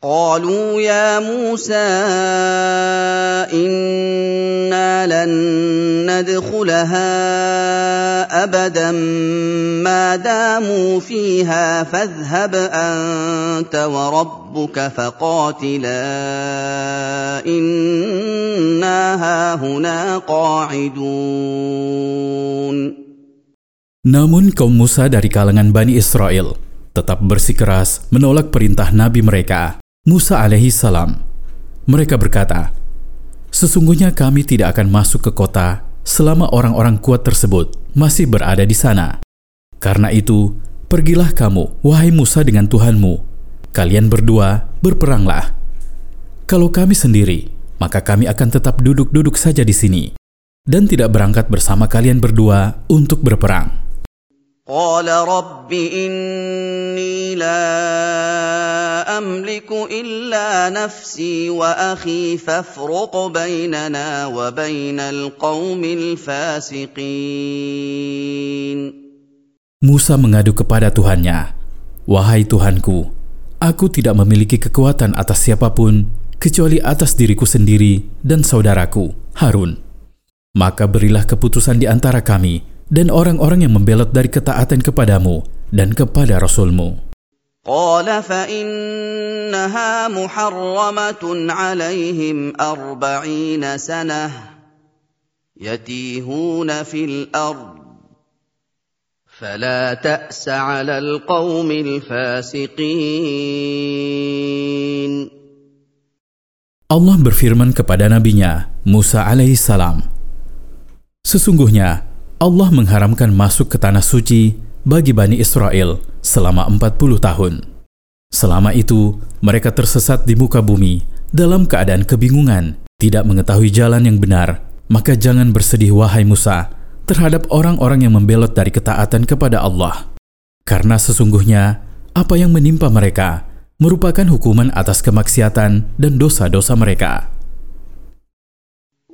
قالوا يا موسى أنا لن ندخلها ابدا ما داموا فيها فاذهب انت وربك فقاتلا انا هاهنا قاعدون Namun kaum Musa dari kalangan Bani Israel tetap bersikeras menolak perintah Nabi mereka. Musa alaihi salam. Mereka berkata, "Sesungguhnya kami tidak akan masuk ke kota selama orang-orang kuat tersebut masih berada di sana. Karena itu, pergilah kamu, wahai Musa dengan Tuhanmu. Kalian berdua berperanglah. Kalau kami sendiri, maka kami akan tetap duduk-duduk saja di sini dan tidak berangkat bersama kalian berdua untuk berperang." Qala rabbi inni laa املك الا نفسي واخي فافرق بيننا وبين القوم الفاسقين Musa mengadu kepada Tuhannya, "Wahai Tuhanku, aku tidak memiliki kekuatan atas siapapun kecuali atas diriku sendiri dan saudaraku, Harun. Maka berilah keputusan di antara kami dan orang-orang yang membelot dari ketaatan kepadamu dan kepada Rasulmu." قال فانها محرمه عليهم اربعين سنه يتيهون في الأرض فلا تاس على القوم الفاسقين Allah berfirman kepada nabinya Musa alaihissalam, Sesungguhnya Allah mengharamkan masuk ke tanah suci bagi Bani Israel selama 40 tahun. Selama itu, mereka tersesat di muka bumi dalam keadaan kebingungan, tidak mengetahui jalan yang benar. Maka jangan bersedih wahai Musa terhadap orang-orang yang membelot dari ketaatan kepada Allah. Karena sesungguhnya apa yang menimpa mereka merupakan hukuman atas kemaksiatan dan dosa-dosa mereka.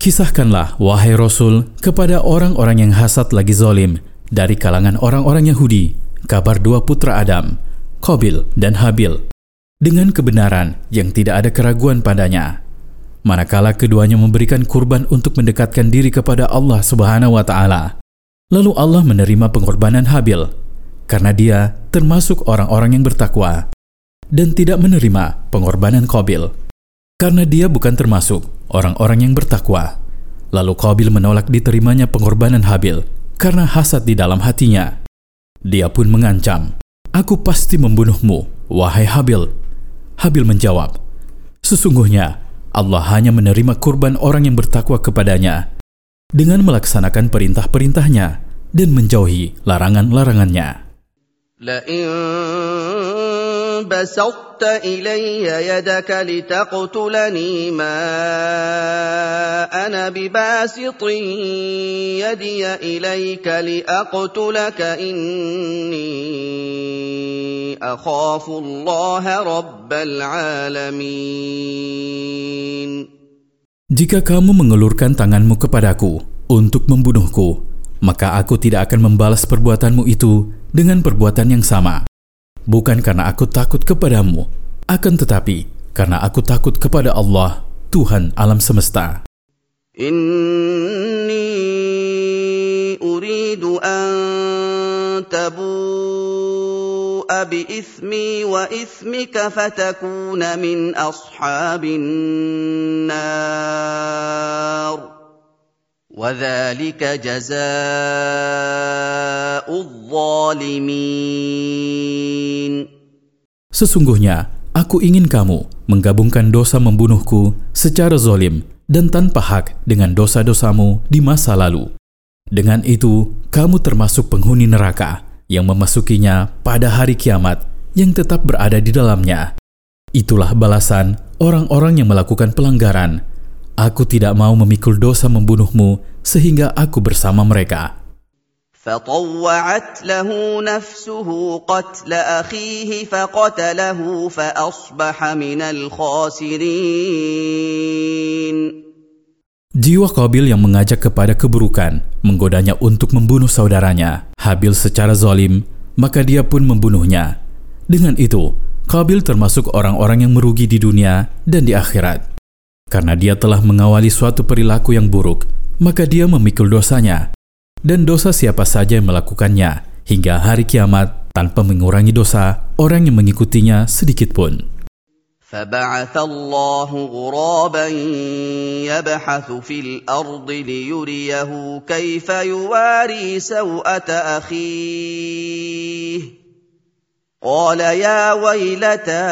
Kisahkanlah, wahai Rasul, kepada orang-orang yang hasad lagi zolim dari kalangan orang-orang Yahudi, kabar dua putra Adam, Qabil dan Habil, dengan kebenaran yang tidak ada keraguan padanya. Manakala keduanya memberikan kurban untuk mendekatkan diri kepada Allah Subhanahu wa Ta'ala, lalu Allah menerima pengorbanan Habil karena dia termasuk orang-orang yang bertakwa, dan tidak menerima pengorbanan Qabil karena dia bukan termasuk orang-orang yang bertakwa. Lalu Qabil menolak diterimanya pengorbanan Habil karena hasad di dalam hatinya. Dia pun mengancam, Aku pasti membunuhmu, wahai Habil. Habil menjawab, Sesungguhnya Allah hanya menerima kurban orang yang bertakwa kepadanya dengan melaksanakan perintah-perintahnya dan menjauhi larangan-larangannya. لئن بسطت الي يدك لتقتلني ما انا بباسط يدي اليك لاقتلك اني اخاف الله رب العالمين Jika kamu mengulurkan tanganmu kepadaku untuk membunuhku, maka aku tidak akan membalas perbuatanmu itu dengan perbuatan yang sama. bukan karena aku takut kepadamu, akan tetapi karena aku takut kepada Allah, Tuhan alam semesta. Inni uridu an tabu bi ismi wa ismika fatakuna min ashabin nar. وذلك جزاء الظالمين Sesungguhnya, aku ingin kamu menggabungkan dosa membunuhku secara zolim dan tanpa hak dengan dosa-dosamu di masa lalu. Dengan itu, kamu termasuk penghuni neraka yang memasukinya pada hari kiamat yang tetap berada di dalamnya. Itulah balasan orang-orang yang melakukan pelanggaran. Aku tidak mau memikul dosa membunuhmu sehingga aku bersama mereka. فطوعت له نفسه قتل اخيه فقتله فاصبح من الخاسرين Jiwa Qabil yang mengajak kepada keburukan, menggodanya untuk membunuh saudaranya, Habil secara zalim, maka dia pun membunuhnya. Dengan itu, Qabil termasuk orang-orang yang merugi di dunia dan di akhirat. Karena dia telah mengawali suatu perilaku yang buruk, maka dia memikul dosanya. Dan dosa siapa saja yang melakukannya hingga hari kiamat tanpa mengurangi dosa orang yang mengikutinya sedikit pun. فبعث الله غرابا يبحث في الارض ليريه كيف يواري سوءه اخيه قال يا ويلتى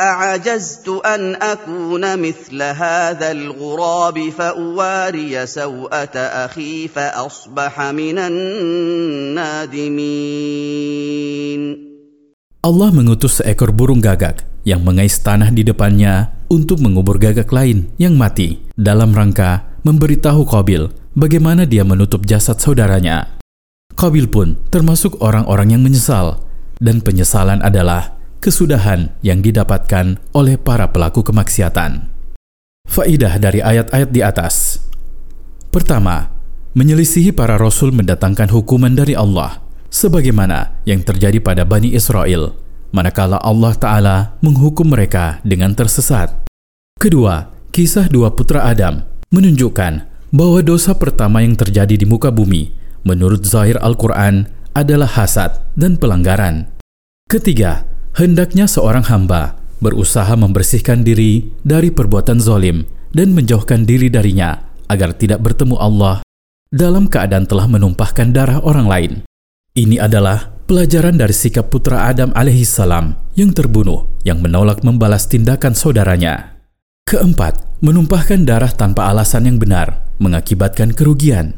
اعجزت ان اكون مثل هذا الغراب فاواري سوءه اخي فاصبح من النادمين Allah mengutus seekor burung gagak yang mengais tanah di depannya untuk mengubur gagak lain yang mati dalam rangka memberitahu Qabil bagaimana dia menutup jasad saudaranya. Qabil pun termasuk orang-orang yang menyesal dan penyesalan adalah kesudahan yang didapatkan oleh para pelaku kemaksiatan. Faidah dari ayat-ayat di atas. Pertama, menyelisihi para rasul mendatangkan hukuman dari Allah sebagaimana yang terjadi pada Bani Israel, manakala Allah Ta'ala menghukum mereka dengan tersesat. Kedua, kisah dua putra Adam menunjukkan bahwa dosa pertama yang terjadi di muka bumi, menurut zahir Al-Quran, adalah hasad dan pelanggaran. Ketiga, hendaknya seorang hamba berusaha membersihkan diri dari perbuatan zolim dan menjauhkan diri darinya agar tidak bertemu Allah dalam keadaan telah menumpahkan darah orang lain. Ini adalah pelajaran dari sikap putra Adam alaihissalam yang terbunuh yang menolak membalas tindakan saudaranya. Keempat, menumpahkan darah tanpa alasan yang benar mengakibatkan kerugian.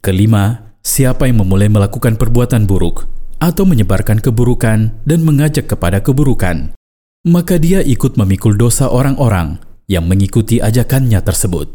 Kelima, siapa yang memulai melakukan perbuatan buruk atau menyebarkan keburukan dan mengajak kepada keburukan, maka dia ikut memikul dosa orang-orang yang mengikuti ajakannya tersebut.